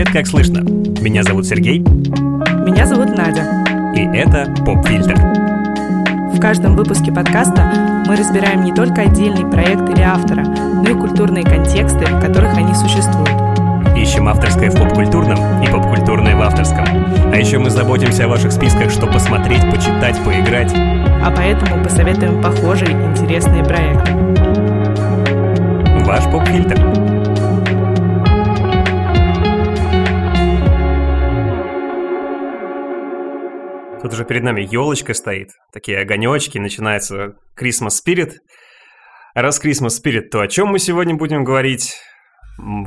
Привет, как слышно? Меня зовут Сергей. Меня зовут Надя. И это Поп-фильтр. В каждом выпуске подкаста мы разбираем не только отдельный проект или автора, но и культурные контексты, в которых они существуют. Ищем авторское в поп-культурном и поп-культурное в авторском. А еще мы заботимся о ваших списках, что посмотреть, почитать, поиграть. А поэтому посоветуем похожие интересные проекты. Ваш поп-фильтр. Тут уже перед нами елочка стоит, такие огонечки, начинается Christmas Spirit. Раз Christmas Spirit, то о чем мы сегодня будем говорить?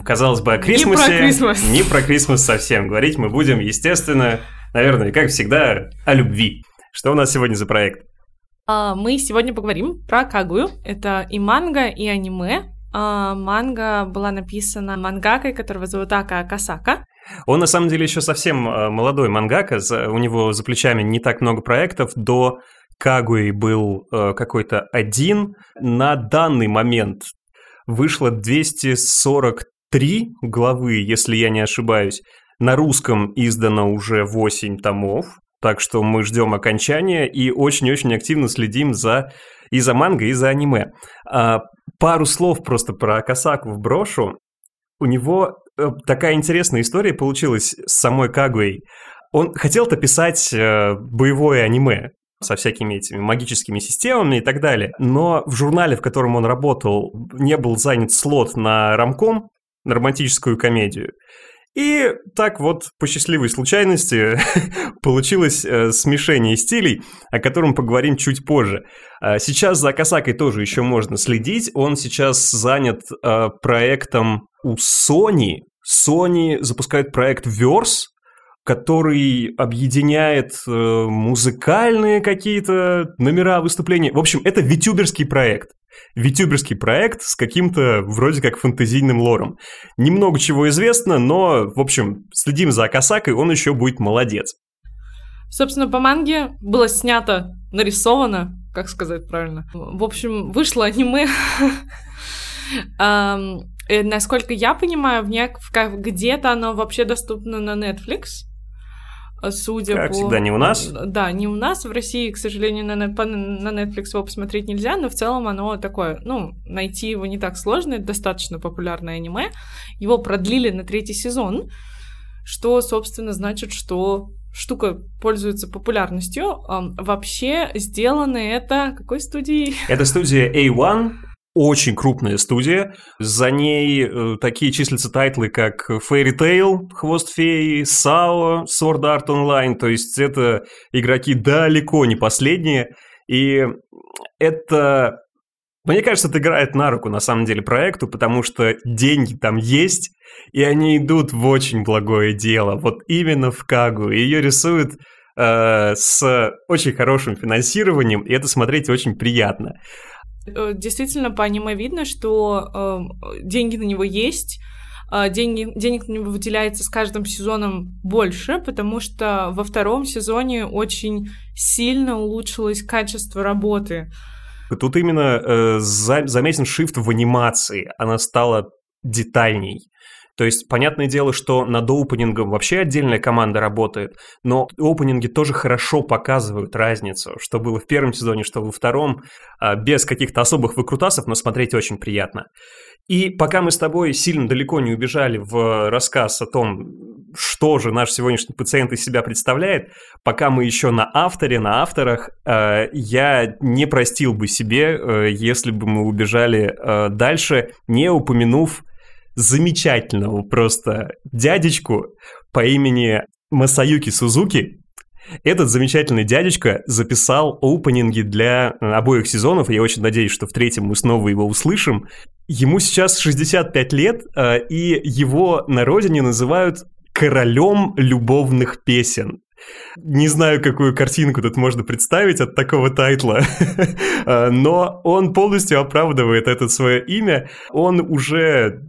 Казалось бы, о Крисмасе. Не про Крисмас. Не про Крисмас совсем. Говорить мы будем, естественно, наверное, как всегда, о любви. Что у нас сегодня за проект? А, мы сегодня поговорим про Кагую. Это и манга, и аниме. А, манга была написана мангакой, которого зовут Ака Акасака. Он на самом деле еще совсем э, молодой мангака, у него за плечами не так много проектов, до Кагуи был э, какой-то один. На данный момент вышло 243 главы, если я не ошибаюсь. На русском издано уже 8 томов, так что мы ждем окончания и очень-очень активно следим за и за манго, и за аниме. А, пару слов просто про Касаку вброшу. У него Э, такая интересная история получилась с самой Кагуей. Он хотел-то писать э, боевое аниме со всякими этими магическими системами и так далее. Но в журнале, в котором он работал, не был занят слот на рамком, на романтическую комедию. И так вот, по счастливой случайности, получилось э, смешение стилей, о котором поговорим чуть позже. А сейчас за Касакой тоже еще можно следить. Он сейчас занят э, проектом у Sony. Sony запускает проект Verse, который объединяет э, музыкальные какие-то номера выступления. В общем, это витюберский проект. Витюберский проект с каким-то вроде как фантазийным лором. Немного чего известно, но, в общем, следим за Акасакой, он еще будет молодец. Собственно, по манге было снято, нарисовано, как сказать правильно. В общем, вышло аниме. Насколько я понимаю, где-то оно вообще доступно на Netflix судя как по... всегда, не у нас. Да, не у нас. В России, к сожалению, на, на Netflix его посмотреть нельзя, но в целом оно такое, ну, найти его не так сложно, это достаточно популярное аниме. Его продлили на третий сезон, что, собственно, значит, что штука пользуется популярностью. Вообще сделано это какой студией? Это студия A1, очень крупная студия. За ней э, такие числятся тайтлы, как Fairy Tail, Хвост Феи, SAO, Sword Art Online. То есть это игроки далеко не последние. И это, мне кажется, это играет на руку на самом деле проекту, потому что деньги там есть, и они идут в очень благое дело. Вот именно в Кагу. Ее рисуют э, с очень хорошим финансированием, и это смотреть очень приятно. Э, действительно, по аниме видно, что э, деньги на него есть, э, деньги, денег на него выделяется с каждым сезоном больше, потому что во втором сезоне очень сильно улучшилось качество работы. Тут именно э, за, заметен шифт в анимации, она стала детальней. То есть, понятное дело, что над опенингом вообще отдельная команда работает, но опенинги тоже хорошо показывают разницу, что было в первом сезоне, что во втором, а, без каких-то особых выкрутасов, но смотреть очень приятно. И пока мы с тобой сильно далеко не убежали в рассказ о том, что же наш сегодняшний пациент из себя представляет, пока мы еще на авторе, на авторах, а, я не простил бы себе, э, если бы мы убежали э, дальше, не упомянув замечательного просто дядечку по имени Масаюки Сузуки. Этот замечательный дядечка записал опенинги для э, обоих сезонов, и я очень надеюсь, что в третьем мы снова его услышим. Ему сейчас 65 лет, э, и его на родине называют королем любовных песен. Не знаю, какую картинку тут можно представить от такого тайтла, э, но он полностью оправдывает это свое имя. Он уже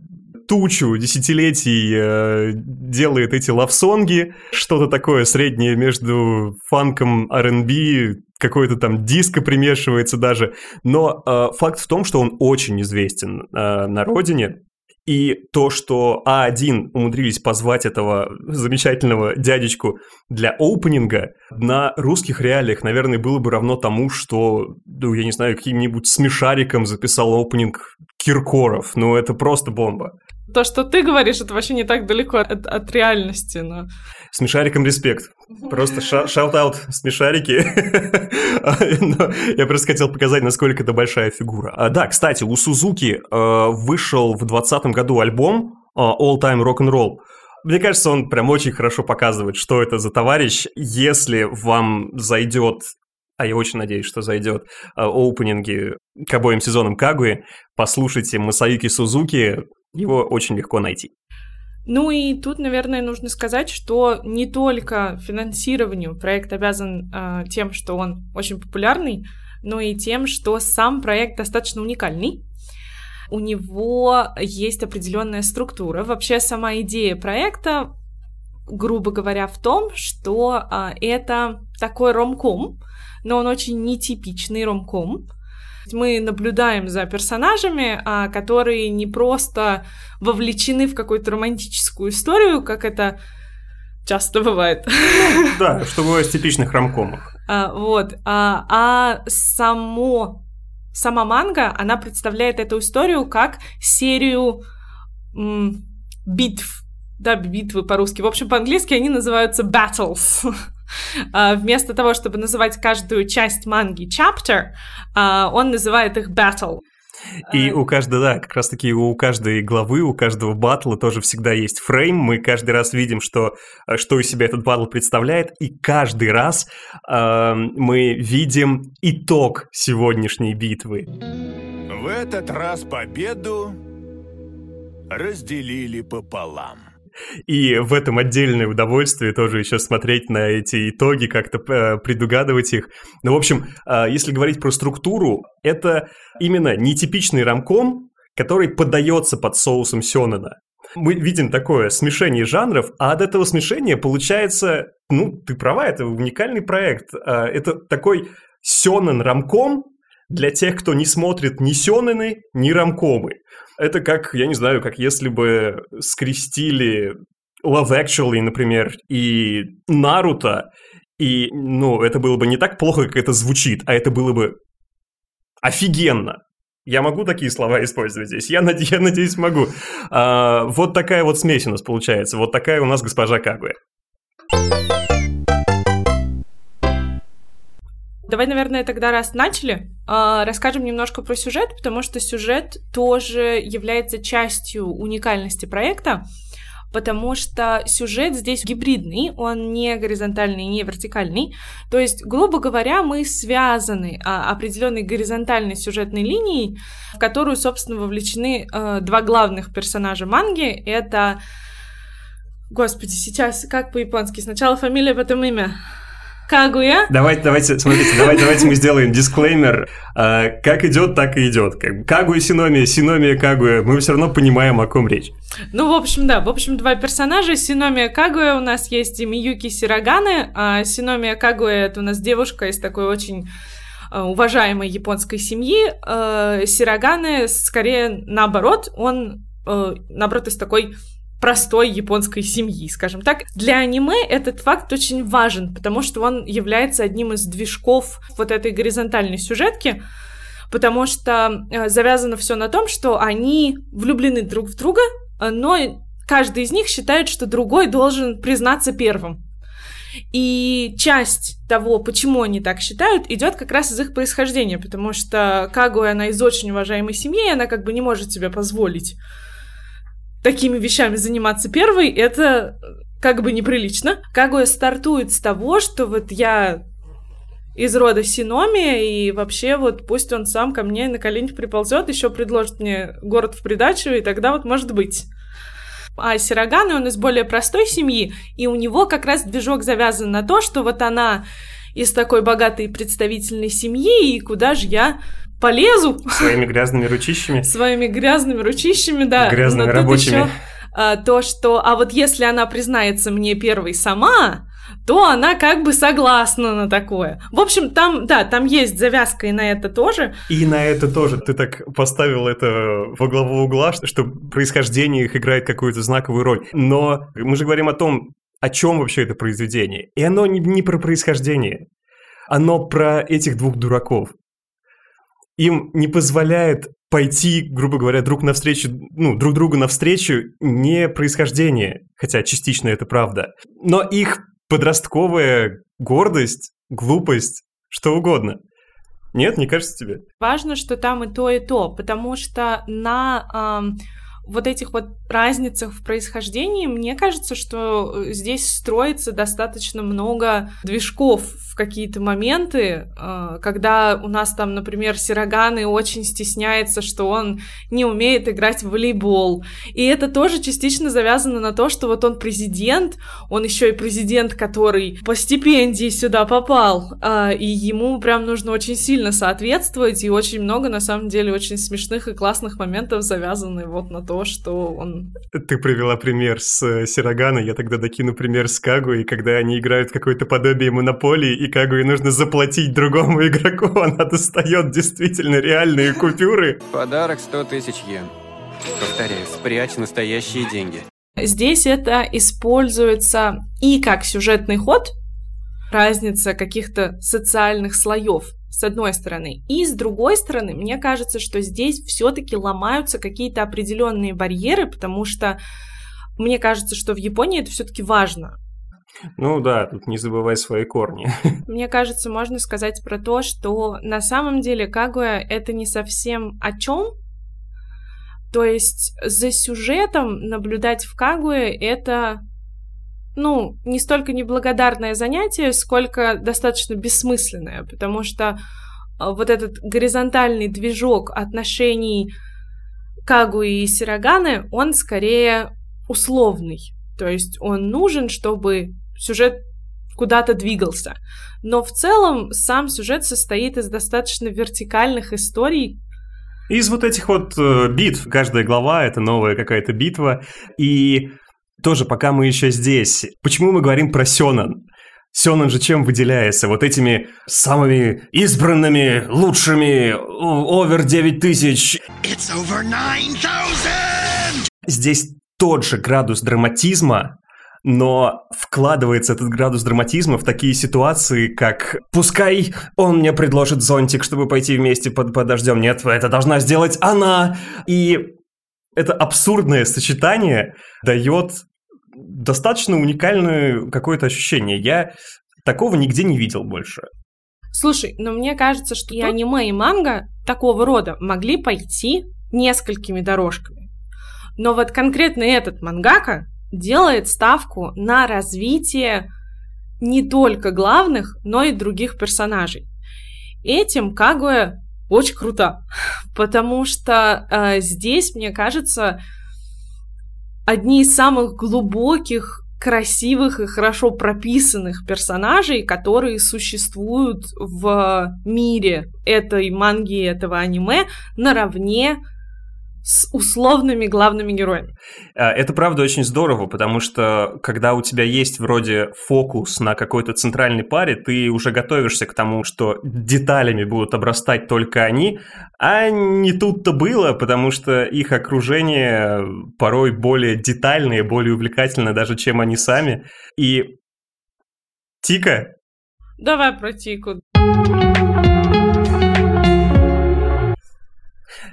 тучу десятилетий э, делает эти лавсонги, что-то такое среднее между фанком, R&B, какой-то там диско примешивается даже. Но э, факт в том, что он очень известен э, на родине, И то, что A-1 умудрились позвать этого замечательного дядечку для opening а, на русских реалиях, наверное, было бы равно тому, что, ну, я не знаю, каким-нибудь смешариком записал opening Киркоров. Ну, это просто бомба. То, что ты говоришь, это вообще не так далеко от, от реальности, но... Смешарикам респект. Просто shout-out смешарики. Я просто хотел показать, насколько это большая фигура. А, да, кстати, у Сузуки э, вышел в 2020 году альбом э, All Time Rock and Roll. Мне кажется, он прям очень хорошо показывает, что это за товарищ. Если вам зайдет а я очень надеюсь, что зайдет э, оупенинги к обоим сезонам Кагуи, послушайте Масаюки Сузуки, его очень легко найти. Ну и тут, наверное, нужно сказать, что не только финансированию проект обязан э, тем, что он очень популярный, но и тем, что сам проект достаточно уникальный. У него есть определенная структура. Вообще сама идея проекта, грубо говоря, в том, что э, это такой ромком, но он очень нетипичный ромком. Мы наблюдаем за персонажами, а, которые не просто вовлечены в какую-то романтическую историю, как это часто бывает. Да, что бывает в типичных ромкомах. А, вот. А, а само, сама манга, она представляет эту историю как серию м, битв. Да, битвы по-русски. В общем, по-английски они называются battles. Uh, вместо того, чтобы называть каждую часть манги chapter, uh, он называет их battle. И у каждого, да, как раз таки у каждой главы, у каждого батла тоже всегда есть фрейм. Мы каждый раз видим, что, э, что из себя этот батл представляет, и каждый раз э, мы видим итог сегодняшней битвы. В этот раз победу разделили пополам. И в этом отдельное удовольствие тоже еще смотреть на эти итоги, как-то э, предугадывать их. Ну, в общем, э, если говорить про структуру, это именно нетипичный рамком, который подается под соусом Сёнэна. Мы видим такое смешение жанров, а от этого смешения получается, ну, ты права, это уникальный проект. Э, это такой Сёнэн рамком для тех, кто не смотрит ни Сёнэны, ни рамкомы. Это как, я не знаю, как если бы скрестили Love Actually, например, и Наруто, и, ну, это было бы не так плохо, как это звучит, а это было бы офигенно. Я могу такие слова использовать здесь? Я, над... я надеюсь, могу. А, вот такая вот смесь у нас получается. Вот такая у нас госпожа Кагуэ. Давай, наверное, тогда раз начали, а, расскажем немножко про сюжет, потому что сюжет тоже является частью уникальности проекта, потому что сюжет здесь гибридный, он не горизонтальный, не вертикальный. То есть, грубо говоря, мы связаны а, определенной горизонтальной сюжетной линией, в которую, собственно, вовлечены а, два главных персонажа манги. Это Господи, сейчас как по-японски? Сначала фамилия, потом имя. Кагуя. Давайте, давайте, смотрите, давайте, давайте мы сделаем дисклеймер. А, как идет, так и идет. Кагуя Синомия, Синомия Кагуя. Мы все равно понимаем, о ком речь. Ну, в общем, да. В общем, два персонажа. Синомия Кагуя у нас есть и Миюки Сираганы. А Синомия Кагуя — это у нас девушка из такой очень а, уважаемой японской семьи. А, Сираганы, скорее, наоборот, он, наоборот, из такой простой японской семьи, скажем так. Для аниме этот факт очень важен, потому что он является одним из движков вот этой горизонтальной сюжетки, потому что э, завязано все на том, что они влюблены друг в друга, но каждый из них считает, что другой должен признаться первым. И часть того, почему они так считают, идет как раз из их происхождения, потому что Кагуя, она из очень уважаемой семьи, она как бы не может себе позволить такими вещами заниматься первой, это как бы неприлично. Кагуя стартует с того, что вот я из рода Синомия, и вообще вот пусть он сам ко мне на коленях приползет, еще предложит мне город в придачу, и тогда вот может быть. А Сироганы, он из более простой семьи, и у него как раз движок завязан на то, что вот она из такой богатой представительной семьи, и куда же я полезу. Своими грязными ручищами. Своими грязными ручищами, да. Грязными рабочими. Еще, а, то, что... А вот если она признается мне первой сама, то она как бы согласна на такое. В общем, там, да, там есть завязка и на это тоже. И на это тоже. Ты так поставил это во главу угла, что происхождение их играет какую-то знаковую роль. Но мы же говорим о том, о чем вообще это произведение. И оно не, не про происхождение. Оно про этих двух дураков. Им не позволяет пойти, грубо говоря, друг навстречу, ну, друг другу навстречу не происхождение, хотя частично это правда, но их подростковая гордость, глупость, что угодно. Нет, не кажется тебе? Важно, что там и то, и то, потому что на эм, вот этих вот разницах в происхождении, мне кажется, что э, здесь строится достаточно много движков в какие-то моменты, э, когда у нас там, например, Сироганы очень стесняется, что он не умеет играть в волейбол. И это тоже частично завязано на то, что вот он президент, он еще и президент, который по стипендии сюда попал, э, и ему прям нужно очень сильно соответствовать, и очень много, на самом деле, очень смешных и классных моментов завязаны вот на то, что он... Ты привела пример с э, Сирогана, я тогда докину пример с Кагуей, когда они играют какое-то подобие монополии, и Кагуе нужно заплатить другому игроку, она достает действительно реальные купюры. Подарок 100 тысяч йен. Повторяю, спрячь настоящие деньги. Здесь это используется и как сюжетный ход, разница каких-то социальных слоев с одной стороны. И с другой стороны, мне кажется, что здесь все-таки ломаются какие-то определенные барьеры, потому что мне кажется, что в Японии это все-таки важно. Ну да, тут не забывай свои корни. Мне кажется, можно сказать про то, что на самом деле Кагуя это не совсем о чем. То есть за сюжетом наблюдать в Кагуе это ну, не столько неблагодарное занятие, сколько достаточно бессмысленное, потому что а, вот этот горизонтальный движок отношений Кагуи и Сироганы, он скорее условный. То есть он нужен, чтобы сюжет куда-то двигался. Но в целом сам сюжет состоит из достаточно вертикальных историй, из вот этих вот э, битв, каждая глава это новая какая-то битва, и тоже пока мы еще здесь, почему мы говорим про Сёнэн? Сёнэн же чем выделяется? Вот этими самыми избранными, лучшими, овер 9000. It's over 9000! Здесь тот же градус драматизма, но вкладывается этот градус драматизма в такие ситуации, как «Пускай он мне предложит зонтик, чтобы пойти вместе под, под дождем». Нет, это должна сделать она. И это абсурдное сочетание дает достаточно уникальное какое-то ощущение. Я такого нигде не видел больше. Слушай, но мне кажется, что и аниме, и манга такого рода могли пойти несколькими дорожками. Но вот конкретно этот мангака делает ставку на развитие не только главных, но и других персонажей. Этим Кагуэ очень круто, потому что э, здесь, мне кажется, одни из самых глубоких, красивых и хорошо прописанных персонажей, которые существуют в мире этой манги, этого аниме, наравне с условными главными героями. А, это правда очень здорово, потому что когда у тебя есть вроде фокус на какой-то центральной паре, ты уже готовишься к тому, что деталями будут обрастать только они, а не тут-то было, потому что их окружение порой более детальное, более увлекательное даже, чем они сами. И Тика? Давай про Тику.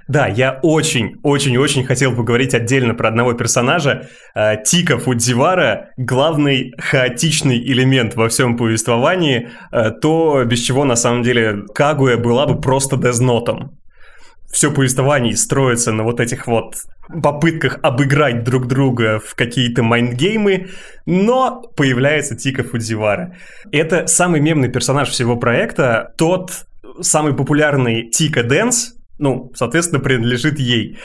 Да, я очень-очень-очень хотел поговорить отдельно про одного персонажа. Э, Тика Фудзивара – главный хаотичный элемент во всем повествовании, э, то, без чего на самом деле Кагуя была бы просто дезнотом. Все повествование строится на вот этих вот попытках обыграть друг друга в какие-то майндгеймы, но появляется Тика Фудзивара. Это самый мемный персонаж всего проекта, тот самый популярный Тика Дэнс, ну, соответственно, принадлежит ей.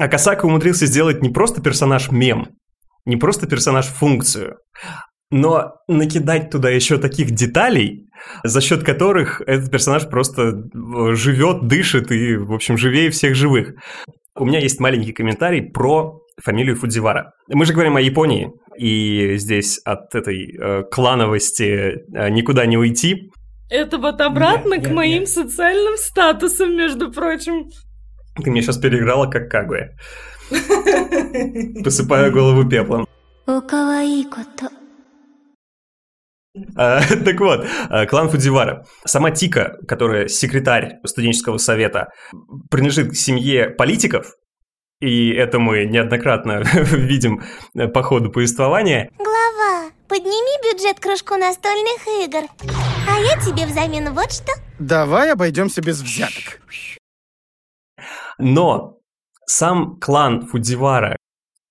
А Касака умудрился сделать не просто персонаж-мем, не просто персонаж-функцию, но накидать туда еще таких деталей, за счет которых этот персонаж просто живет, дышит и, в общем, живее всех живых. у меня есть маленький комментарий про фамилию Фудзивара. Мы же говорим о Японии, и здесь от этой э, клановости э, никуда не уйти. Это вот обратно нет, к нет, моим нет. социальным статусам, между прочим. Ты меня сейчас переиграла как Кагуя. Посыпаю голову пеплом. А, так вот, э, клан Фудзивара. Сама Тика, которая секретарь студенческого совета, принадлежит к семье политиков, и это мы неоднократно видим по ходу повествования. Глава, подними бюджет кружку настольных игр. А я тебе взамен вот что. Давай обойдемся без взяток. Но сам клан Фудзивара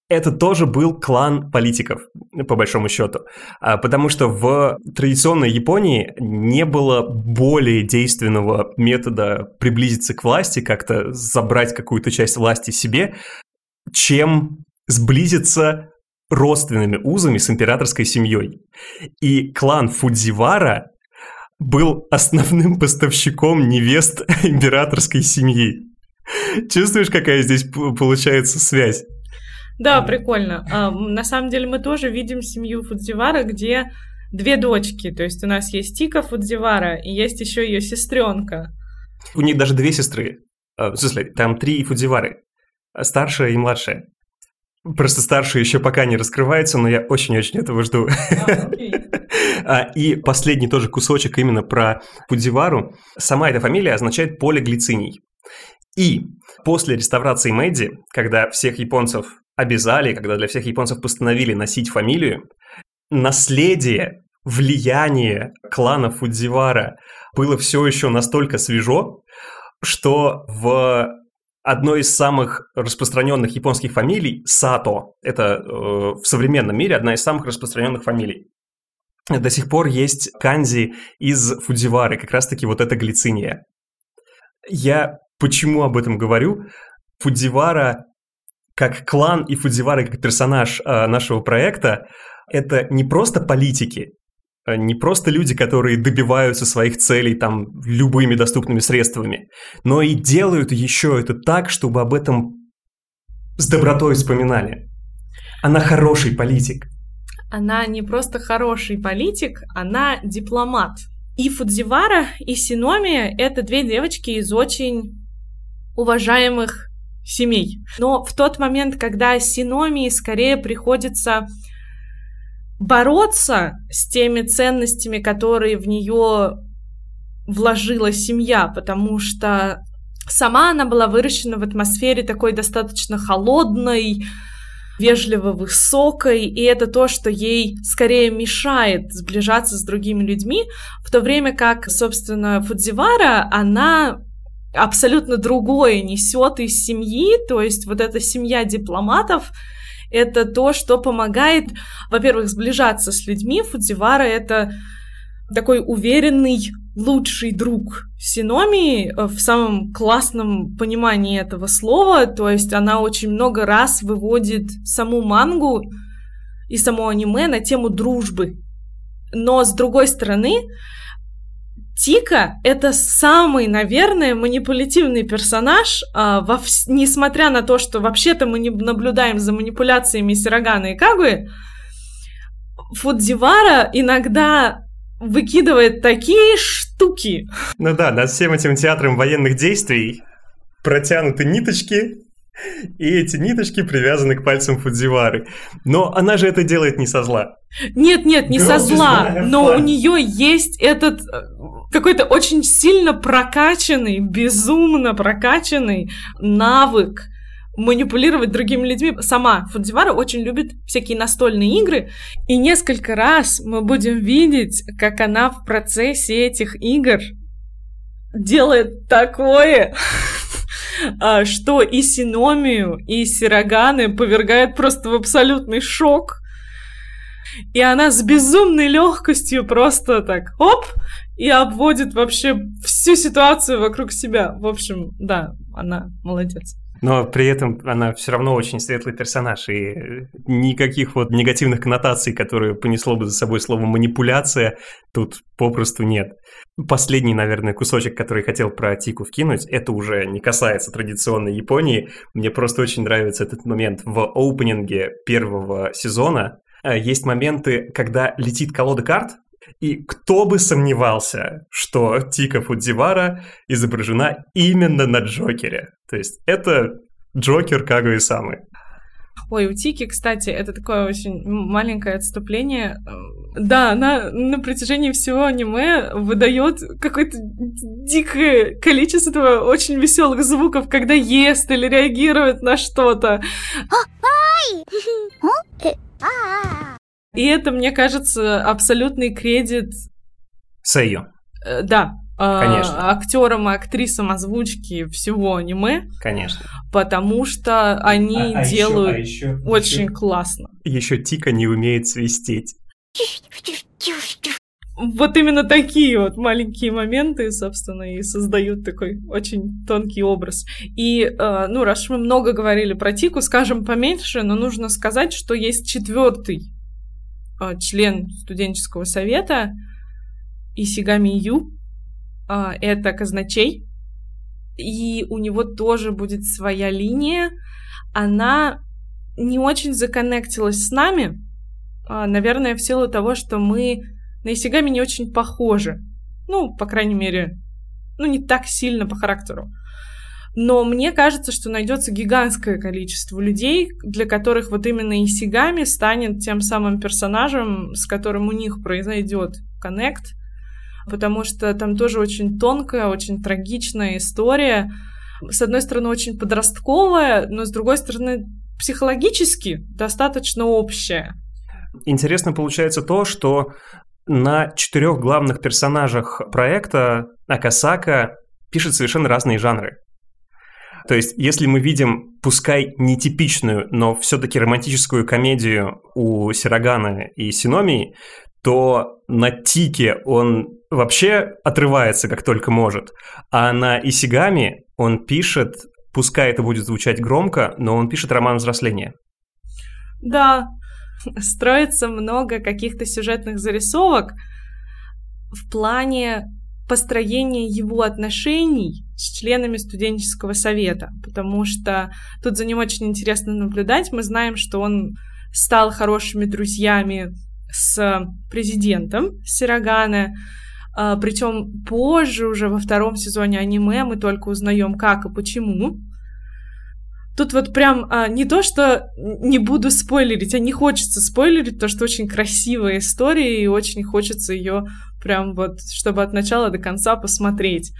это тоже был клан политиков, по большому счету. А, Потому что в традиционной Японии не было более действенного метода приблизиться к власти, как-то забрать какую-то часть власти себе, чем сблизиться родственными узами с императорской семьей. И клан Фудзивара был основным поставщиком невест императорской семьи. Чувствуешь, какая здесь получается связь? Да, прикольно. А, на самом деле мы тоже видим семью Фудзивара, где две дочки. То есть у нас есть Тика Фудзивара и есть еще ее сестренка. У них даже две сестры. А, В смысле, там три Фудзивары. А Старшая и младшая. Просто старшая еще пока не раскрывается, но я очень-очень этого жду. А, И последний тоже кусочек именно про Фудзивару. Сама эта фамилия означает поле глициний. И после реставрации Мэйдзи, когда всех японцев обязали, когда для всех японцев постановили носить фамилию, наследие, влияние клана Фудзивара было все еще настолько свежо, что в одной из самых распространенных японских фамилий Сато, это э, в современном мире одна из самых распространенных фамилий, до сих пор есть канзи из Фудзивары, как раз-таки вот эта глициния. Я почему об этом говорю? Фудзивара как клан и Фудзивара как персонаж э, нашего проекта это не просто политики, э, не просто люди, которые добиваются своих целей там любыми доступными средствами, но и делают еще это так, чтобы об этом с добротой вспоминали. Она хороший политик. Она не просто хороший политик, она дипломат. И Фудзивара, и Синомия — это две девочки из очень уважаемых семей. Но в тот момент, когда Синомии скорее приходится бороться с теми ценностями, которые в нее вложила семья, потому что сама она была выращена в атмосфере такой достаточно холодной, вежливо высокой, и это то, что ей скорее мешает сближаться с другими людьми, в то время как, собственно, Фудзивара, она абсолютно другое несет из семьи, то есть вот эта семья дипломатов, это то, что помогает, во-первых, сближаться с людьми. Фудзивара — это такой уверенный, лучший друг Синомии э, в самом классном понимании этого слова. То есть она очень много раз выводит саму мангу и само аниме на тему дружбы. Но с другой стороны, Тика — это самый, наверное, манипулятивный персонаж, а, во вс- несмотря на то, что вообще-то мы не наблюдаем за манипуляциями Сирогана и Кагуи, Фудзивара иногда выкидывает такие штуки. Ну да, над всем этим театром военных действий протянуты ниточки, и эти ниточки привязаны к пальцам Фудзивары. Но она же это делает не со зла. Нет, нет, не Girl со зла, но у нее есть этот э, какой-то очень сильно прокачанный, безумно прокачанный навык манипулировать другими людьми. Сама Фудзивара очень любит всякие настольные игры, и несколько раз мы будем видеть, как она в процессе этих игр делает такое, а, что и Синомию, и Сироганы повергает просто в абсолютный шок. И она с безумной легкостью просто так оп и обводит вообще всю ситуацию вокруг себя. В общем, да, она молодец. Но при этом она все равно очень светлый персонаж, и никаких вот негативных коннотаций, которые понесло бы за собой слово «манипуляция», тут попросту нет. Последний, наверное, кусочек, который хотел про Тику вкинуть, это уже не касается традиционной Японии. Мне просто очень нравится этот момент в оупенинге первого сезона. Э, есть моменты, когда летит колода карт, и кто бы сомневался, что Тика Фудзивара изображена именно на Джокере. То есть это Джокер Кагуи самый. Ой, у Тики, кстати, это такое очень маленькое отступление. Да, она на протяжении всего аниме выдает какое-то дикое количество очень веселых звуков, когда ест или реагирует на что-то. И это, мне кажется, абсолютный кредит... Сэйю. Да, а, Конечно. актерам и актрисам озвучки всего аниме. Конечно. Потому что они а, а делают еще, а еще, очень еще, классно. Еще Тика не умеет свистеть. Вот именно такие вот маленькие моменты, собственно, и создают такой очень тонкий образ. И, э, ну, раз мы много говорили про Тику, скажем поменьше, но нужно сказать, что есть четвертый член студенческого совета Исигами Ю, а, это казначей, и у него тоже будет своя линия. Она не очень законнектилась с нами, а, наверное, в силу того, что мы на Исигами не очень похожи. Ну, по крайней мере, ну, не так сильно по характеру. Но мне кажется, что найдется гигантское количество людей, для которых вот именно Исигами станет тем самым персонажем, с которым у них произойдет коннект, потому что там тоже очень тонкая, очень трагичная история. С одной стороны, очень подростковая, но с другой стороны, психологически достаточно общая. Интересно получается то, что на четырех главных персонажах проекта Акасака пишет совершенно разные жанры. То есть, если мы видим, пускай нетипичную, но все-таки романтическую комедию у Сирогана и Синомии, то на Тике он вообще отрывается как только может, а на Исигами он пишет, пускай это будет звучать громко, но он пишет роман взросления. Да, строится много каких-то сюжетных зарисовок в плане построения его отношений с членами студенческого совета, потому что тут за ним очень интересно наблюдать. Мы знаем, что он стал хорошими друзьями с президентом Сирогана, причем позже, уже во втором сезоне аниме, мы только узнаем, как и почему. Тут вот прям а, не то, что не буду спойлерить, а не хочется спойлерить, потому что очень красивая история, и очень хочется ее прям вот, чтобы от начала до конца посмотреть.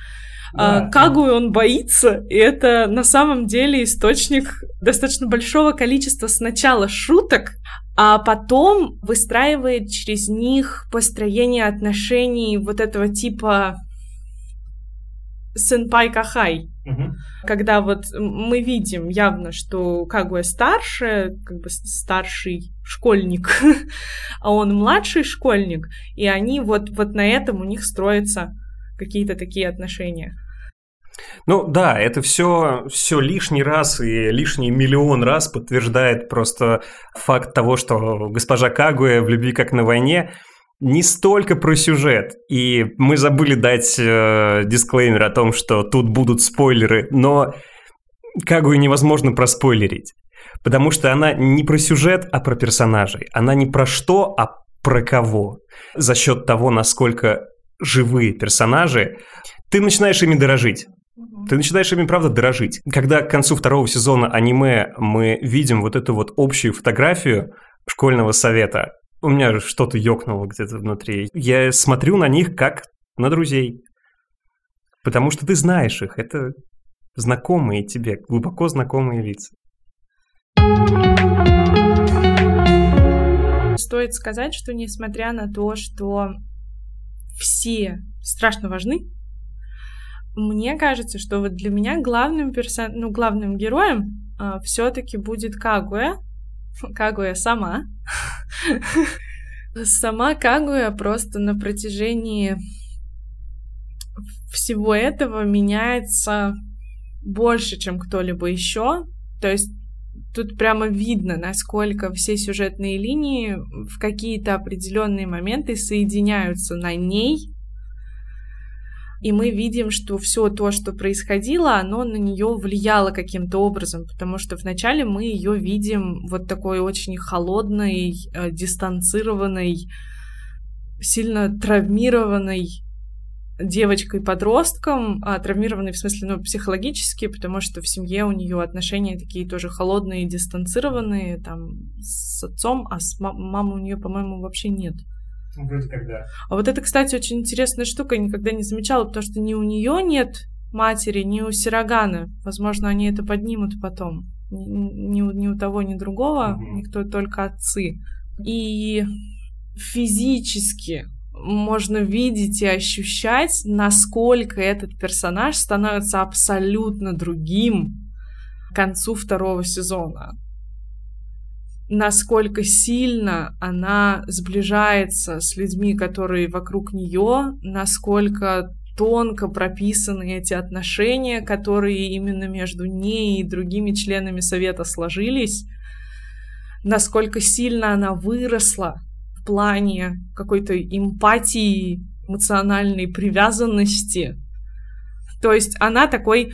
А, да, Кагу он боится, и это на самом деле источник достаточно большого количества сначала шуток, а потом выстраивает через них построение отношений вот этого типа сенпай кахай. Угу. Когда вот мы видим явно, что Кагуя старше, как бы старший школьник, а он младший школьник, и они вот, вот на этом у них строятся какие-то такие отношения. Ну да, это все, все лишний раз и лишний миллион раз подтверждает просто факт того, что госпожа Кагуя в «Любви как на войне» не столько про сюжет, и мы забыли дать э, дисклеймер о том, что тут будут спойлеры, но Кагую невозможно проспойлерить, потому что она не про сюжет, а про персонажей. Она не про что, а про кого. За счет того, насколько живые персонажи, ты начинаешь ими дорожить. Ты начинаешь ими, правда, дорожить. Когда к концу второго сезона аниме мы видим вот эту вот общую фотографию школьного совета, у меня что-то ёкнуло где-то внутри. Я смотрю на них как на друзей. Потому что ты знаешь их. Это знакомые тебе, глубоко знакомые лица. Стоит сказать, что несмотря на то, что все страшно важны, мне кажется, что вот для меня главным персон... ну, главным героем э, а, все-таки будет Кагуя. Кагуя сама. Сама Кагуя просто на протяжении всего этого меняется больше, чем кто-либо еще. То есть тут прямо видно, насколько все сюжетные линии в какие-то определенные моменты соединяются на ней, и мы видим, что все то, что происходило, оно на нее влияло каким-то образом, потому что вначале мы ее видим вот такой очень холодной, э, дистанцированной, сильно травмированной девочкой-подростком, а травмированной в смысле, ну, психологически, потому что в семье у нее отношения такие тоже холодные, дистанцированные, там, с отцом, а с мам- мамы у нее, по-моему, вообще нет. Вроде как да. А вот это, кстати, очень интересная штука, я никогда не замечала, потому что ни у нее нет матери, ни у Сирогана. Возможно, они это поднимут потом. Ни, у, ни у того, ни другого, Мгм. никто только отцы. И физически можно видеть и ощущать, насколько этот персонаж становится абсолютно другим к концу второго сезона насколько сильно она сближается с людьми, которые вокруг нее, насколько тонко прописаны эти отношения, которые именно между ней и другими членами совета сложились, насколько сильно она выросла в плане какой-то эмпатии, эмоциональной привязанности. То есть она такой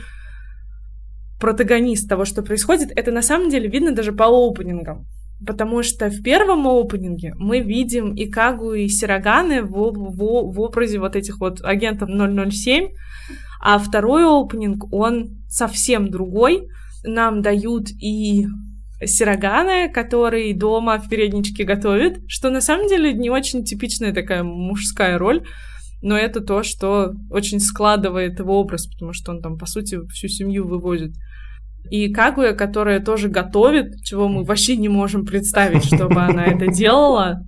протагонист того, что происходит. Это на самом деле видно даже по опенингам. Потому что в первом опенинге мы видим и Кагу, и Сироганы в, в, в образе вот этих вот агентов 007, а второй опенинг, он совсем другой. Нам дают и Сироганы, который дома в передничке готовит, что на самом деле не очень типичная такая мужская роль, но это то, что очень складывает его образ, потому что он там, по сути, всю семью вывозит. И Кагуя, которая тоже готовит, чего мы вообще не можем представить, чтобы она это делала,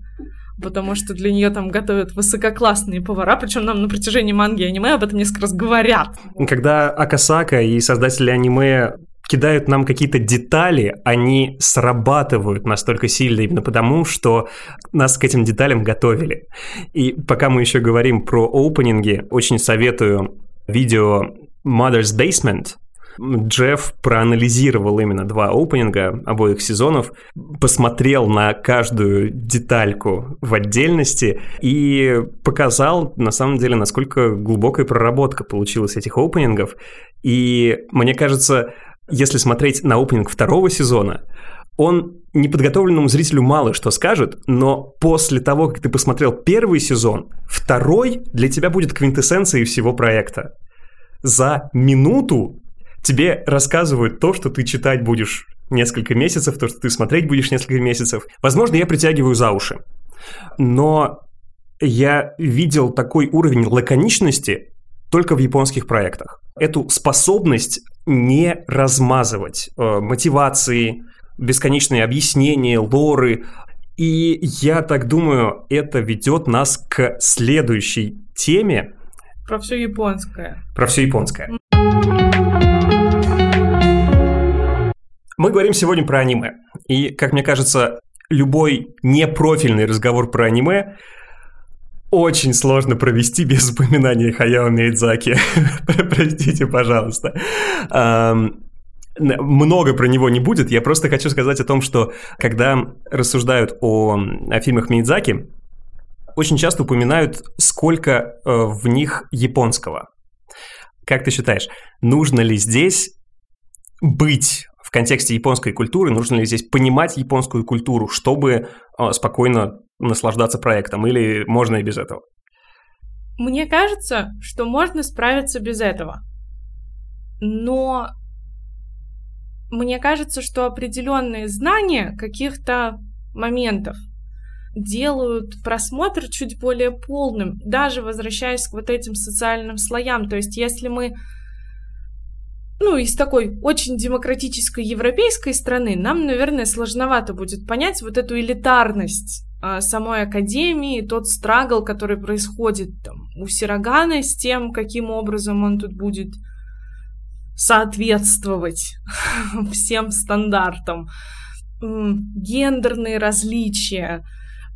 потому что для нее там готовят высококлассные повара, причем нам на протяжении манги и аниме об этом несколько раз говорят. Когда Акасака и создатели аниме кидают нам какие-то детали, они срабатывают настолько сильно именно потому, что нас к этим деталям готовили. И пока мы еще говорим про опенинги, очень советую видео Mother's Basement, Джефф проанализировал именно два опенинга обоих сезонов, посмотрел на каждую детальку в отдельности и показал, на самом деле, насколько глубокая проработка получилась этих опенингов. И мне кажется, если смотреть на опенинг второго сезона, он неподготовленному зрителю мало что скажет, но после того, как ты посмотрел первый сезон, второй для тебя будет квинтэссенцией всего проекта. За минуту тебе рассказывают то, что ты читать будешь несколько месяцев, то, что ты смотреть будешь несколько месяцев. Возможно, я притягиваю за уши. Но я видел такой уровень лаконичности только в японских проектах. Эту способность не размазывать э, мотивации, бесконечные объяснения, лоры. И я так думаю, это ведет нас к следующей теме. Про все японское. Про все японское. Мы говорим сегодня про аниме. И, как мне кажется, любой непрофильный разговор про аниме очень сложно провести без упоминания Хаяо Миядзаки. Простите, пожалуйста. Много про него не будет. Я просто хочу сказать о том, что когда рассуждают о, о фильмах Миядзаки, очень часто упоминают, сколько э, в них японского. Как ты считаешь, нужно ли здесь быть в контексте японской культуры, нужно ли здесь понимать японскую культуру, чтобы э, спокойно наслаждаться проектом, или можно и без этого? Мне кажется, что можно справиться без этого. Но мне кажется, что определенные знания каких-то моментов делают просмотр чуть более полным, даже возвращаясь к вот этим социальным слоям. То есть, если мы ну, из такой очень демократической европейской страны, нам, наверное, сложновато будет понять вот эту элитарность а, самой академии, тот страгл, который происходит там у Сирогана с тем, каким образом он тут будет соответствовать всем стандартам, гендерные различия,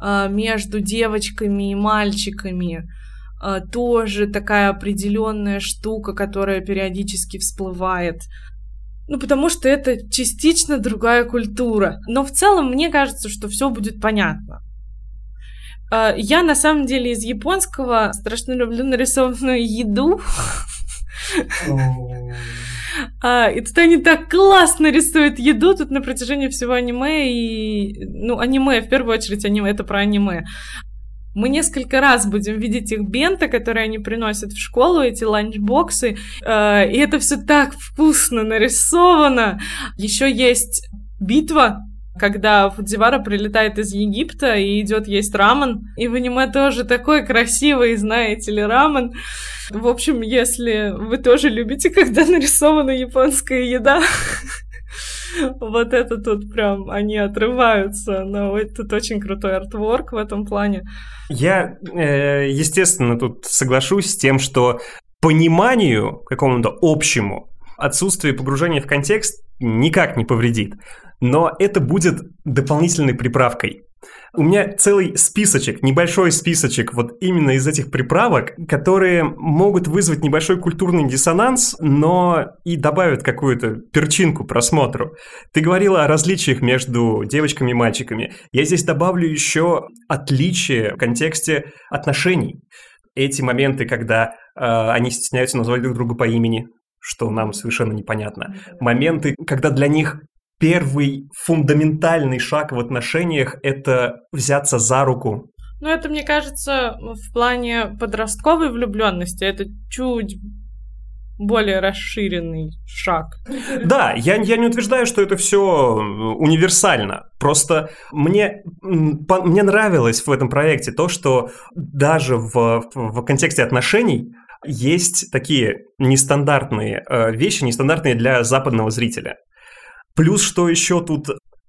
между девочками и мальчиками, тоже такая определенная штука, которая периодически всплывает. Ну, потому что это частично другая культура. Но в целом мне кажется, что все будет понятно. Э, я на самом деле из японского страшно люблю нарисованную еду. А, и тут они так классно рисуют еду тут на протяжении всего аниме. И, ну, аниме, в первую очередь, аниме это про аниме. Мы несколько раз будем видеть их бенты, которые они приносят в школу, эти ланчбоксы, э, и это все так вкусно нарисовано. Еще есть битва когда Фудзивара прилетает из Египта и идет есть рамен. И в аниме тоже такой красивый, знаете ли, рамен. В общем, если вы тоже любите, когда нарисована японская еда, вот это тут прям, они отрываются, но тут очень крутой артворк в этом плане. Я, э, естественно, тут соглашусь с тем, что пониманию какому-то общему отсутствие погружения в контекст никак не повредит но это будет дополнительной приправкой. У меня целый списочек, небольшой списочек вот именно из этих приправок, которые могут вызвать небольшой культурный диссонанс, но и добавят какую-то перчинку просмотру. Ты говорила о различиях между девочками и мальчиками. Я здесь добавлю еще отличие в контексте отношений. Эти моменты, когда э, они стесняются назвать друг друга по имени, что нам совершенно непонятно. Моменты, когда для них первый фундаментальный шаг в отношениях – это взяться за руку. Ну, это, мне кажется, в плане подростковой влюбленности это чуть более расширенный шаг. Да, я, я не утверждаю, что это все универсально. Просто мне, по, мне нравилось в этом проекте то, что даже в, в контексте отношений есть такие нестандартные э, вещи, нестандартные для западного зрителя. Плюс, что еще тут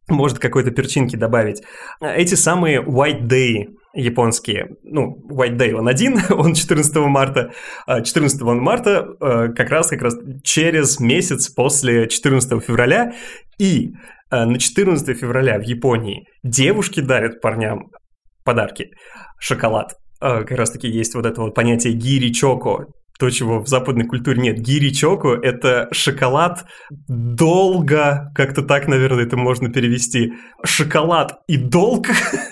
может какой-то перчинки добавить. Эти самые White Day японские, ну, White Day он один, он 14 марта, 14 а марта э, как раз, как раз через месяц после 14 февраля, и э, на 14 февраля в Японии девушки дарят парням подарки, шоколад. Э, как раз таки есть вот это вот понятие гири чоко, то, чего в западной культуре нет. Гири чоко – это шоколад долго, как-то так, наверное, это можно перевести. Шоколад и долг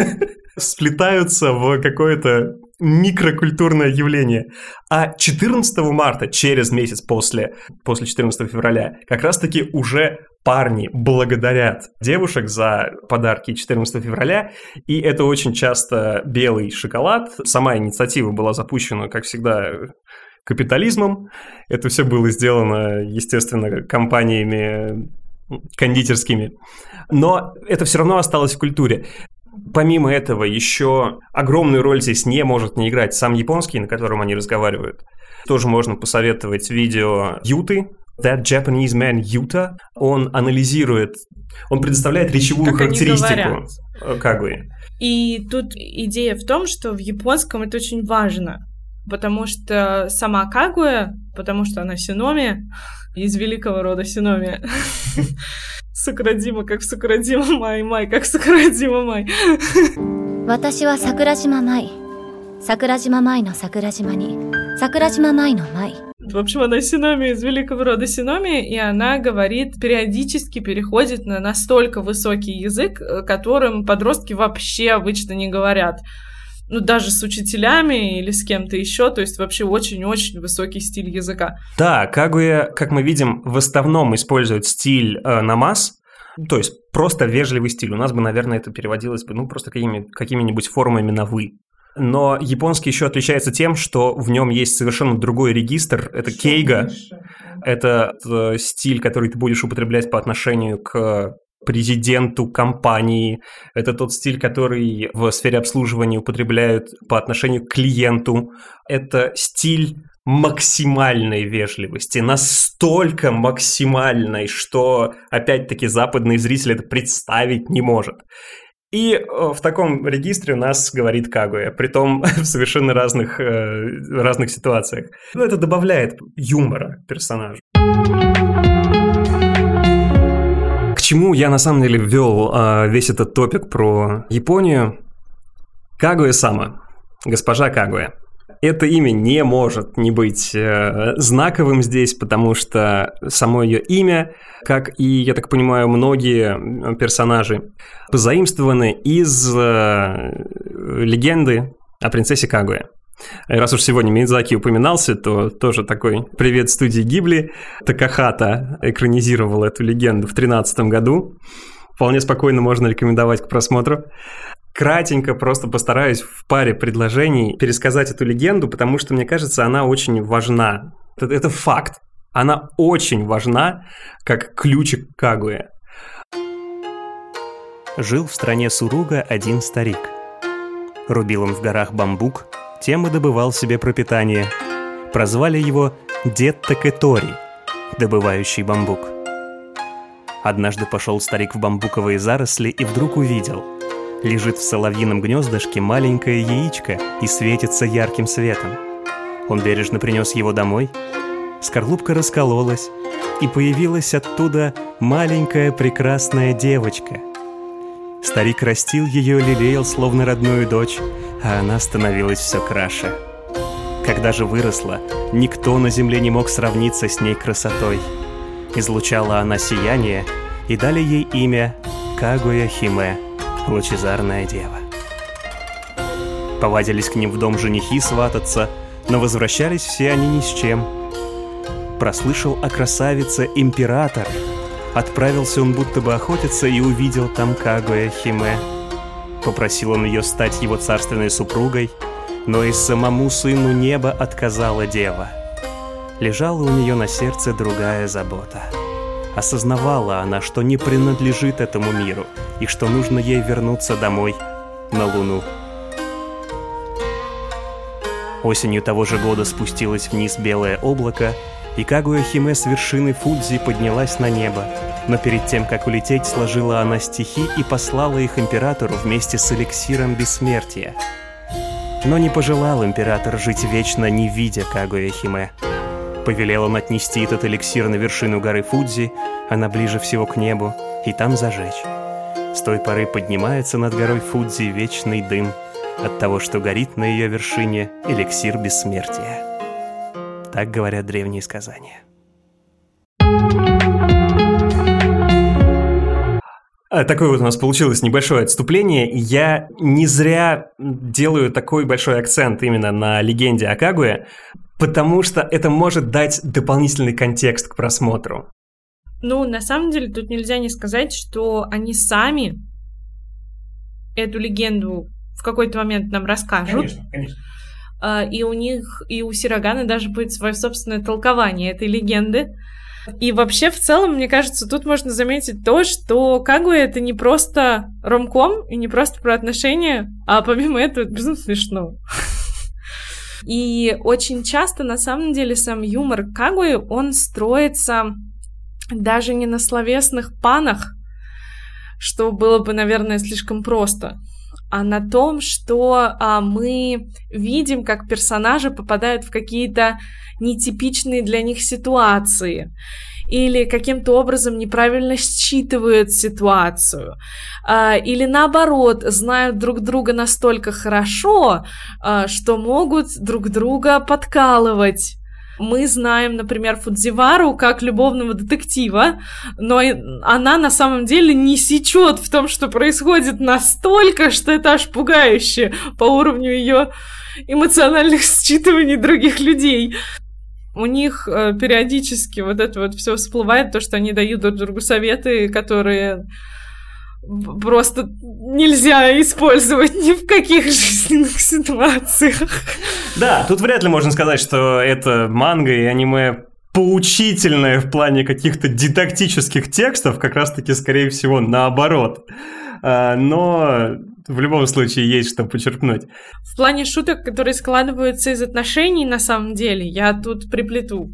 сплетаются в какое-то микрокультурное явление. А 14 марта, через месяц после, после 14 февраля, как раз-таки уже парни благодарят девушек за подарки 14 февраля, и это очень часто белый шоколад. Сама инициатива была запущена, как всегда, капитализмом. Это все было сделано, естественно, компаниями кондитерскими. Но это все равно осталось в культуре. Помимо этого, еще огромную роль здесь не может не играть сам японский, на котором они разговаривают. Тоже можно посоветовать видео Юты, That Japanese Man Yuta. Он анализирует, он предоставляет речевую как характеристику Кагуи. И тут идея в том, что в японском это очень важно потому что сама Кагуя, потому что она Синоми, из великого рода Синоми. Сукрадима, как Сукрадима Май, Май, как Сукрадима Май. 私は桜島舞。桜島舞の桜島に、桜島舞の舞。В общем, она Синоми из великого рода Синоми, и она говорит, периодически переходит на настолько высокий язык, которым подростки вообще обычно не говорят ну, даже с учителями или с кем-то еще, то есть вообще очень-очень высокий стиль языка. Да, Кагуя, как мы видим, в основном использует стиль э, намаз, то есть просто вежливый стиль. У нас бы, наверное, это переводилось бы, ну, просто какими, какими-нибудь формами на «вы». Но японский еще отличается тем, что в нем есть совершенно другой регистр. Это кейга. Это э, стиль, который ты будешь употреблять по отношению к президенту компании. Это тот стиль, который в сфере обслуживания употребляют по отношению к клиенту. Это стиль максимальной вежливости, настолько максимальной, что, опять-таки, западный зритель это представить не может. И э, в таком регистре у нас говорит Кагуя, притом в совершенно разных, э, разных ситуациях. Ну, это добавляет юмора персонажу чему я на самом деле ввел а, весь этот топик про Японию? Кагуя Сама, госпожа Кагуя. это имя не может не быть э, знаковым здесь, потому что само ее имя, как и, я так понимаю, многие персонажи, позаимствованы из э, легенды о принцессе Раз уж сегодня Мидзаки упоминался, то тоже такой привет студии Гибли. Такахата экранизировал эту легенду в 2013 году. Вполне спокойно можно рекомендовать к просмотру. Кратенько просто постараюсь в паре предложений пересказать эту легенду, потому что, мне кажется, она очень важна. Это, это факт. Она очень важна, как ключик к Кагуе. Жил в стране Суруга один старик. Рубил он в горах бамбук, тем и добывал себе пропитание. Прозвали его Дед Такетори, добывающий бамбук. Однажды пошел старик в бамбуковые заросли и вдруг увидел. Лежит в соловьином гнездышке маленькое яичко и светится ярким светом. Он бережно принес его домой. Скорлупка раскололась, и появилась оттуда маленькая прекрасная девочка. Старик растил ее, лелеял, словно родную дочь, а она становилась все краше. Когда же выросла, никто на земле не мог сравниться с ней красотой. Излучала она сияние, и дали ей имя Кагуя Химе, лучезарная дева. Повадились к ним в дом женихи свататься, но возвращались все они ни с чем. Прослышал о красавице император. Отправился он будто бы охотиться и увидел там Кагуя Химе — Попросил он ее стать его царственной супругой, но и самому сыну неба отказала дева. Лежала у нее на сердце другая забота. Осознавала она, что не принадлежит этому миру и что нужно ей вернуться домой, на Луну. Осенью того же года спустилось вниз белое облако, и Кагуя Химе с вершины Фудзи поднялась на небо, но перед тем, как улететь, сложила она стихи и послала их императору вместе с эликсиром бессмертия. Но не пожелал император жить вечно, не видя Кагуя Химе. Повелел он отнести этот эликсир на вершину горы Фудзи, она ближе всего к небу, и там зажечь. С той поры поднимается над горой Фудзи вечный дым от того, что горит на ее вершине эликсир бессмертия. Так говорят древние сказания. А, такое вот у нас получилось небольшое отступление. Я не зря делаю такой большой акцент именно на легенде о Кагуе, потому что это может дать дополнительный контекст к просмотру. Ну, на самом деле, тут нельзя не сказать, что они сами эту легенду в какой-то момент нам расскажут. Конечно, конечно. А, и у них, и у Сирогана даже будет свое собственное толкование этой легенды. И вообще, в целом, мне кажется, тут можно заметить то, что Кагуя это не просто ромком и не просто про отношения, а помимо этого это безумно смешно. И очень часто, на самом деле, сам юмор Кагуи, он строится даже не на словесных панах, что было бы, наверное, слишком просто, а на том, что а, мы видим, как персонажи попадают в какие-то нетипичные для них ситуации или каким-то образом неправильно считывают ситуацию, а, или наоборот, знают друг друга настолько хорошо, а, что могут друг друга подкалывать мы знаем, например, Фудзивару как любовного детектива, но она на самом деле не сечет в том, что происходит настолько, что это аж пугающе по уровню ее эмоциональных считываний других людей. У них э, периодически вот это вот все всплывает, то, что они дают друг другу советы, которые просто нельзя использовать ни в каких жизненных ситуациях. Да, тут вряд ли можно сказать, что это манга и аниме поучительное в плане каких-то дидактических текстов, как раз-таки, скорее всего, наоборот. А, но в любом случае есть что почерпнуть. В плане шуток, которые складываются из отношений, на самом деле, я тут приплету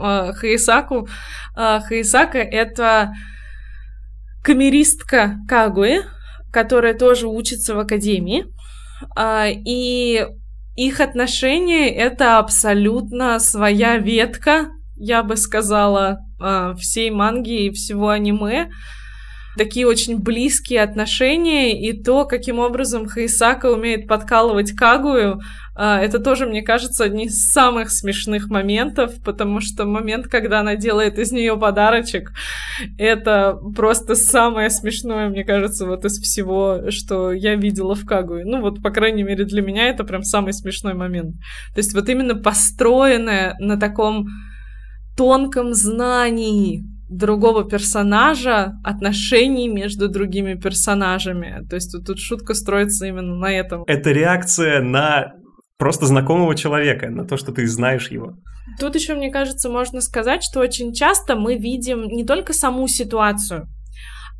э, Хаисаку. Э, Хаисака — это камеристка Кагуэ, которая тоже учится в академии. А, и их отношения — это абсолютно своя ветка, я бы сказала, а, всей манги и всего аниме. Такие очень близкие отношения, и то, каким образом Хайсака умеет подкалывать Кагую, а, это тоже, мне кажется, одни из самых смешных моментов, потому что момент, когда она делает из нее подарочек, это просто самое смешное, мне кажется, вот из всего, что я видела в Кагуе. Ну вот, по крайней мере, для меня это прям самый смешной момент. То есть вот именно построенное на таком тонком знании другого персонажа, отношений между другими персонажами. То есть вот тут шутка строится именно на этом. Это реакция на просто знакомого человека, на то, что ты знаешь его. Тут еще, мне кажется, можно сказать, что очень часто мы видим не только саму ситуацию,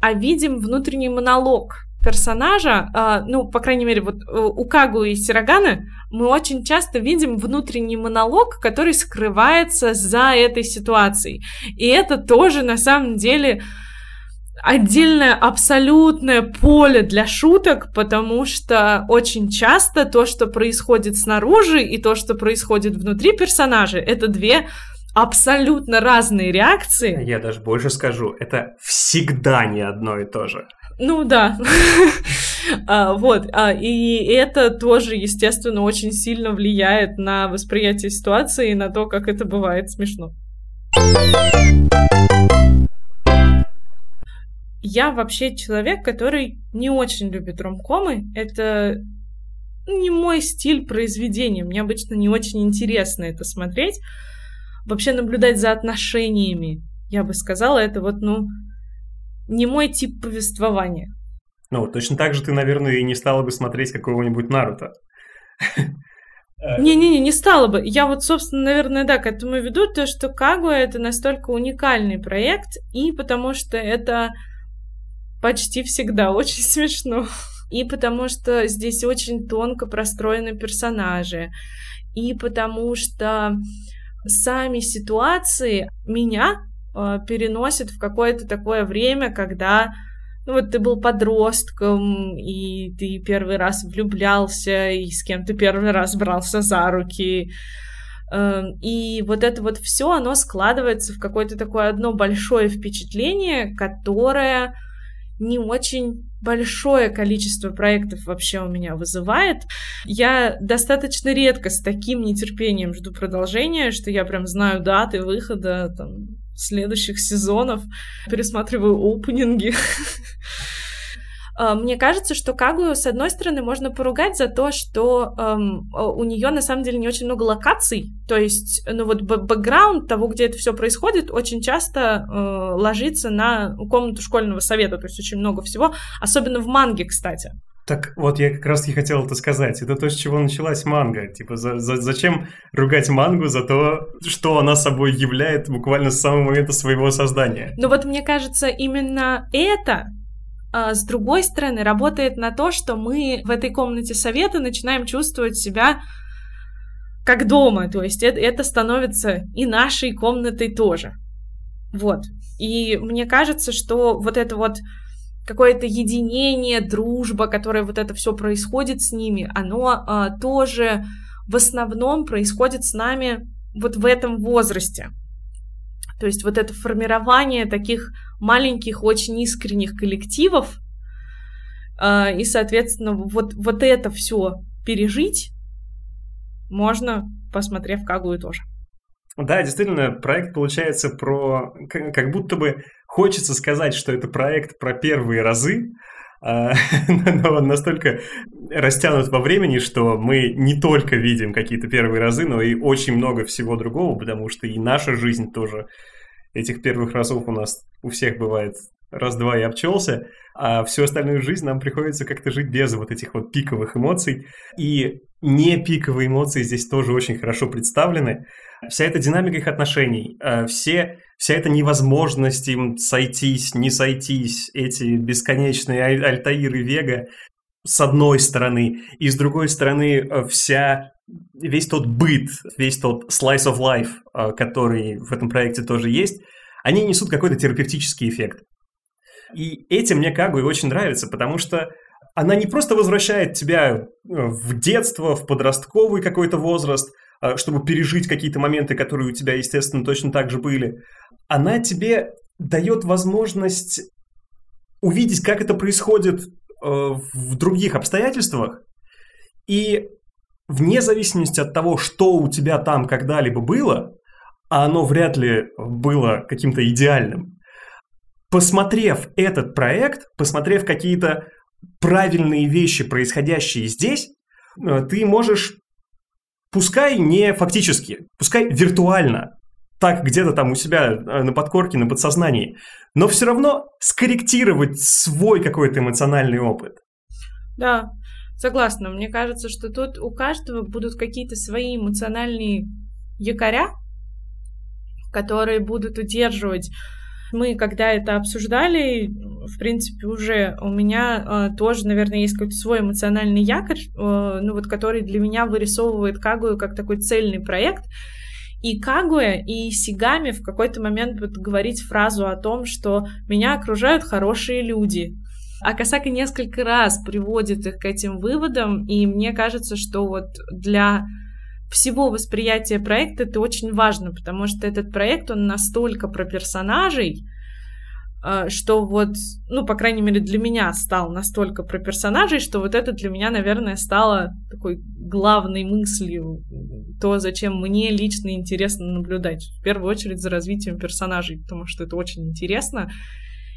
а видим внутренний монолог персонажа, э, ну, по крайней мере, вот э, у Кагу и Сироганы мы очень часто видим внутренний монолог, который скрывается за этой ситуацией. И это тоже, на самом деле, отдельное абсолютное поле для шуток, потому что очень часто то, что происходит снаружи, и то, что происходит внутри персонажа, это две абсолютно разные реакции. Я даже больше скажу, это всегда не одно и то же. Ну да. а, вот. А, и это тоже, естественно, очень сильно влияет на восприятие ситуации и на то, как это бывает смешно. Я вообще человек, который не очень любит ромкомы. Это не мой стиль произведения. Мне обычно не очень интересно это смотреть. Вообще наблюдать за отношениями, я бы сказала, это вот, ну, не мой тип повествования. Ну, точно так же ты, наверное, и не стала бы смотреть какого-нибудь Наруто. Не-не-не, не стала бы. Я вот, собственно, наверное, да, к этому веду, то, что Кагуа — это настолько уникальный проект, и потому что это почти всегда очень смешно. И потому что здесь очень тонко простроены персонажи. И потому что сами ситуации меня э, переносят в какое-то такое время, когда ну вот ты был подростком, и ты первый раз влюблялся, и с кем ты первый раз брался за руки. Эм, и вот это вот все, оно складывается в какое-то такое одно большое впечатление, которое не очень большое количество проектов вообще у меня вызывает. Я достаточно редко с таким нетерпением жду продолжения, что я прям знаю даты выхода там, следующих сезонов, пересматриваю опенинги. А, мне кажется, что Кагую, с одной стороны, можно поругать за то, что эм, у нее на самом деле не очень много локаций. То есть, ну вот бэкграунд того, где это все происходит, очень часто э, ложится на комнату школьного совета. То есть очень много всего, особенно в манге, кстати. Так вот, я как раз и хотел это сказать. Это то, с чего началась манга. Типа, за, за, зачем ругать мангу за то, что она собой являет буквально с самого момента своего создания? Ну вот мне кажется, именно это а, с другой стороны, работает на то, что мы в этой комнате совета начинаем чувствовать себя как дома, то есть это, это становится и нашей комнатой тоже. Вот. И мне кажется, что вот это вот какое-то единение, дружба, которое вот это все происходит с ними, оно а, тоже в основном происходит с нами вот в этом возрасте. То есть вот это формирование таких маленьких, очень искренних коллективов, э, и, соответственно, вот, вот это все пережить можно, посмотрев Кагую тоже. Да, действительно, проект получается про... Как будто бы хочется сказать, что это проект про первые разы, а, но он настолько растянут во времени, что мы не только видим какие-то первые разы, но и очень много всего другого, потому что и наша жизнь тоже этих первых разов у нас у всех бывает раз-два и обчелся, а всю остальную жизнь нам приходится как-то жить без вот этих вот пиковых эмоций. И не пиковые эмоции здесь тоже очень хорошо представлены. Вся эта динамика их отношений, э, все, вся эта невозможность им сойтись, не сойтись, эти бесконечные аль Альтаиры Вега, с одной стороны, и с другой стороны э, вся весь тот быт, весь тот slice of life, э, который в этом проекте тоже есть, они несут какой-то терапевтический эффект. И этим мне Кагуи очень нравится, потому что она не просто возвращает тебя в детство, в подростковый какой-то возраст, чтобы пережить какие-то моменты, которые у тебя, естественно, точно так же были. Она тебе дает возможность увидеть, как это происходит э, в других обстоятельствах, и вне зависимости от того, что у тебя там когда-либо было, а оно вряд ли было каким-то идеальным, посмотрев этот проект, посмотрев какие-то правильные вещи, происходящие здесь, э, ты можешь, пускай не фактически, пускай виртуально, так где-то там у себя э, на подкорке, на подсознании, но все равно скорректировать свой какой-то эмоциональный опыт. Да, согласна. Мне кажется, что тут у каждого будут какие-то свои эмоциональные якоря, которые будут удерживать мы, когда это обсуждали, в принципе, уже у меня э, тоже, наверное, есть какой-то свой эмоциональный якорь, э, ну вот, который для меня вырисовывает Кагую как такой цельный проект. И Кагуя, и Сигами в какой-то момент будут говорить фразу о том, что меня окружают хорошие люди. А Касака несколько раз приводит их к этим выводам, и мне кажется, что вот для всего восприятия проекта это очень важно, потому что этот проект, он настолько про персонажей, э, что вот, ну, по крайней мере, для меня стал настолько про персонажей, что вот это для меня, наверное, стало такой главной мыслью, то, зачем мне лично интересно наблюдать. В первую очередь за развитием персонажей, потому что это очень интересно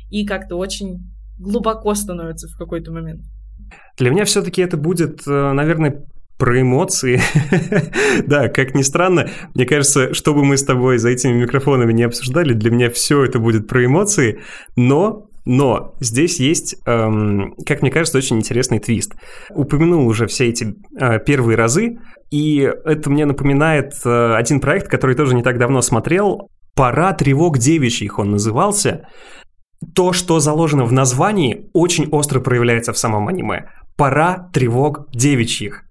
и как-то очень глубоко становится в какой-то момент. Для меня все-таки это будет, э, наверное, про эмоции. да, как ни странно, мне кажется, что бы мы с тобой за этими микрофонами не обсуждали, для меня все это будет про эмоции, но но здесь есть, эм, как мне кажется, очень интересный твист. Упомянул уже все эти э, первые разы, и это мне напоминает э, один проект, который тоже не так давно смотрел. «Пора тревог девичьих» он назывался. То, что заложено в названии, очень остро проявляется в самом аниме. «Пора тревог девичьих»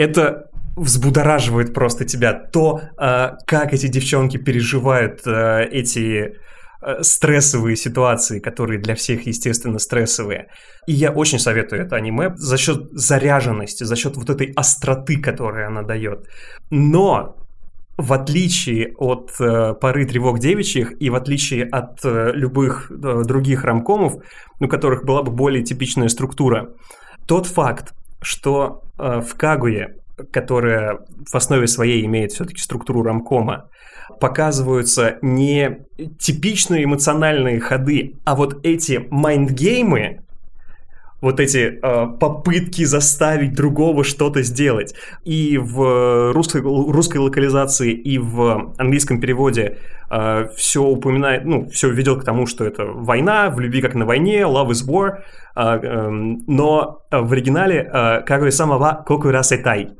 это взбудораживает просто тебя. То, э, как эти девчонки переживают э, эти э, стрессовые ситуации, которые для всех, естественно, стрессовые. И я очень советую это аниме за счет заряженности, за счет вот этой остроты, которую она дает. Но в отличие от э, поры тревог девичьих и в отличие от э, любых э, других рамкомов, у которых была бы более типичная структура, тот факт, что э, в Кагуе, которая в основе своей имеет все-таки структуру рамкома, показываются не типичные эмоциональные ходы, а вот эти майндгеймы, вот эти э, попытки заставить другого что-то сделать. И в русской, русской локализации, и в английском переводе э, все упоминает, ну, все ведет к тому, что это война, в любви как на войне, love is war. Э, э, но в оригинале э, Кагуя самого кокура сетай.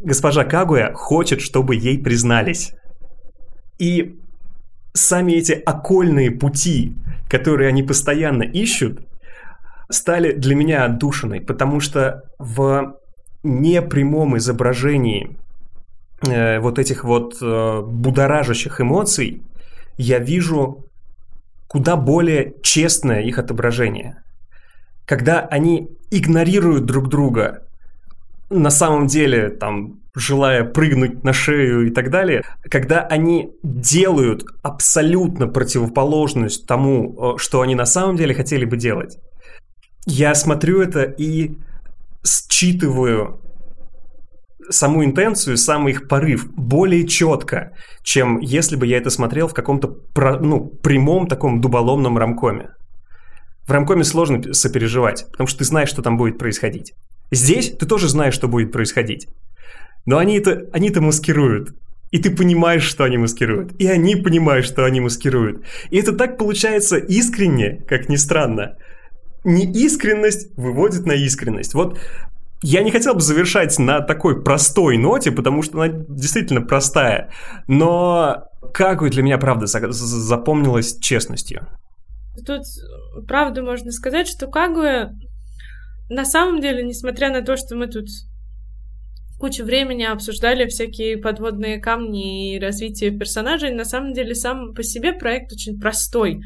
Госпожа Кагуя хочет, чтобы ей признались. И сами эти окольные пути, которые они постоянно ищут, стали для меня отдушиной, потому что в непрямом изображении э, вот этих вот э, будоражащих эмоций я вижу куда более честное их отображение. Когда они игнорируют друг друга, на самом деле, там, желая прыгнуть на шею и так далее, когда они делают абсолютно противоположность тому, э, что они на самом деле хотели бы делать я смотрю это и считываю саму интенцию, самый их порыв более четко, чем если бы я это смотрел в каком-то ну, прямом таком дуболомном рамкоме. В рамкоме сложно сопереживать, потому что ты знаешь, что там будет происходить. Здесь ты тоже знаешь, что будет происходить. Но они это, они это маскируют. И ты понимаешь, что они маскируют. И они понимают, что они маскируют. И это так получается искренне, как ни странно неискренность выводит на искренность. Вот я не хотел бы завершать на такой простой ноте, потому что она действительно простая, но как для меня правда запомнилась честностью. Тут правду можно сказать, что Кагуя на самом деле, несмотря на то, что мы тут кучу времени обсуждали всякие подводные камни и развитие персонажей, на самом деле сам по себе проект очень простой.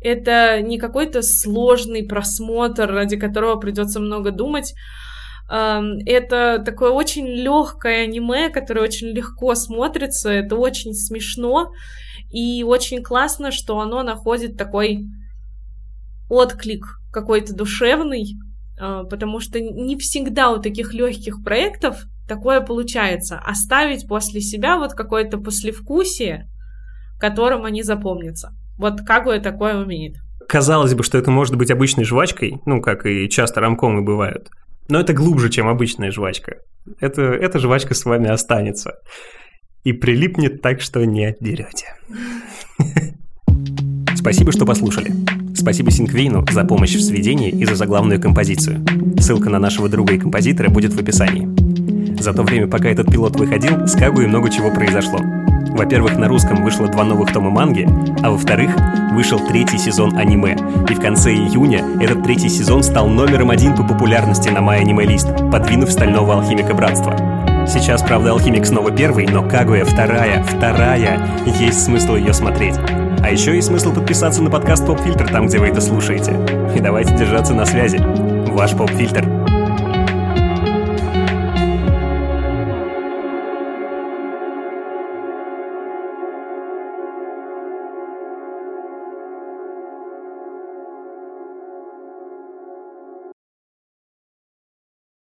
Это не какой-то сложный просмотр, ради которого придется много думать. Это такое очень легкое аниме, которое очень легко смотрится, это очень смешно, и очень классно, что оно находит такой отклик какой-то душевный, э, потому что не всегда у таких легких проектов такое получается. Оставить после себя вот какое-то послевкусие, которым они запомнятся. Вот Кагуя такое умеет. Казалось бы, что это может быть обычной жвачкой, ну, как и часто рамкомы бывают. Но это глубже, чем обычная жвачка. Это, эта жвачка с вами останется. И прилипнет так, что не отдерете. Спасибо, что послушали. Спасибо Синквейну за помощь в сведении и за заглавную композицию. Ссылка на нашего друга и композитора будет в описании. За то время, пока этот пилот выходил, с Кагуей много чего произошло. Во-первых, на русском вышло два новых тома манги, а во-вторых, вышел третий сезон аниме. И в конце июня этот третий сезон стал номером один по популярности на My Anime List, подвинув Стального Алхимика Братства. Сейчас, правда, Алхимик снова первый, но Кагуя вторая, вторая, есть смысл ее смотреть. А еще есть смысл подписаться на подкаст Поп Фильтр там, где вы это слушаете. И давайте держаться на связи. Ваш Поп Фильтр.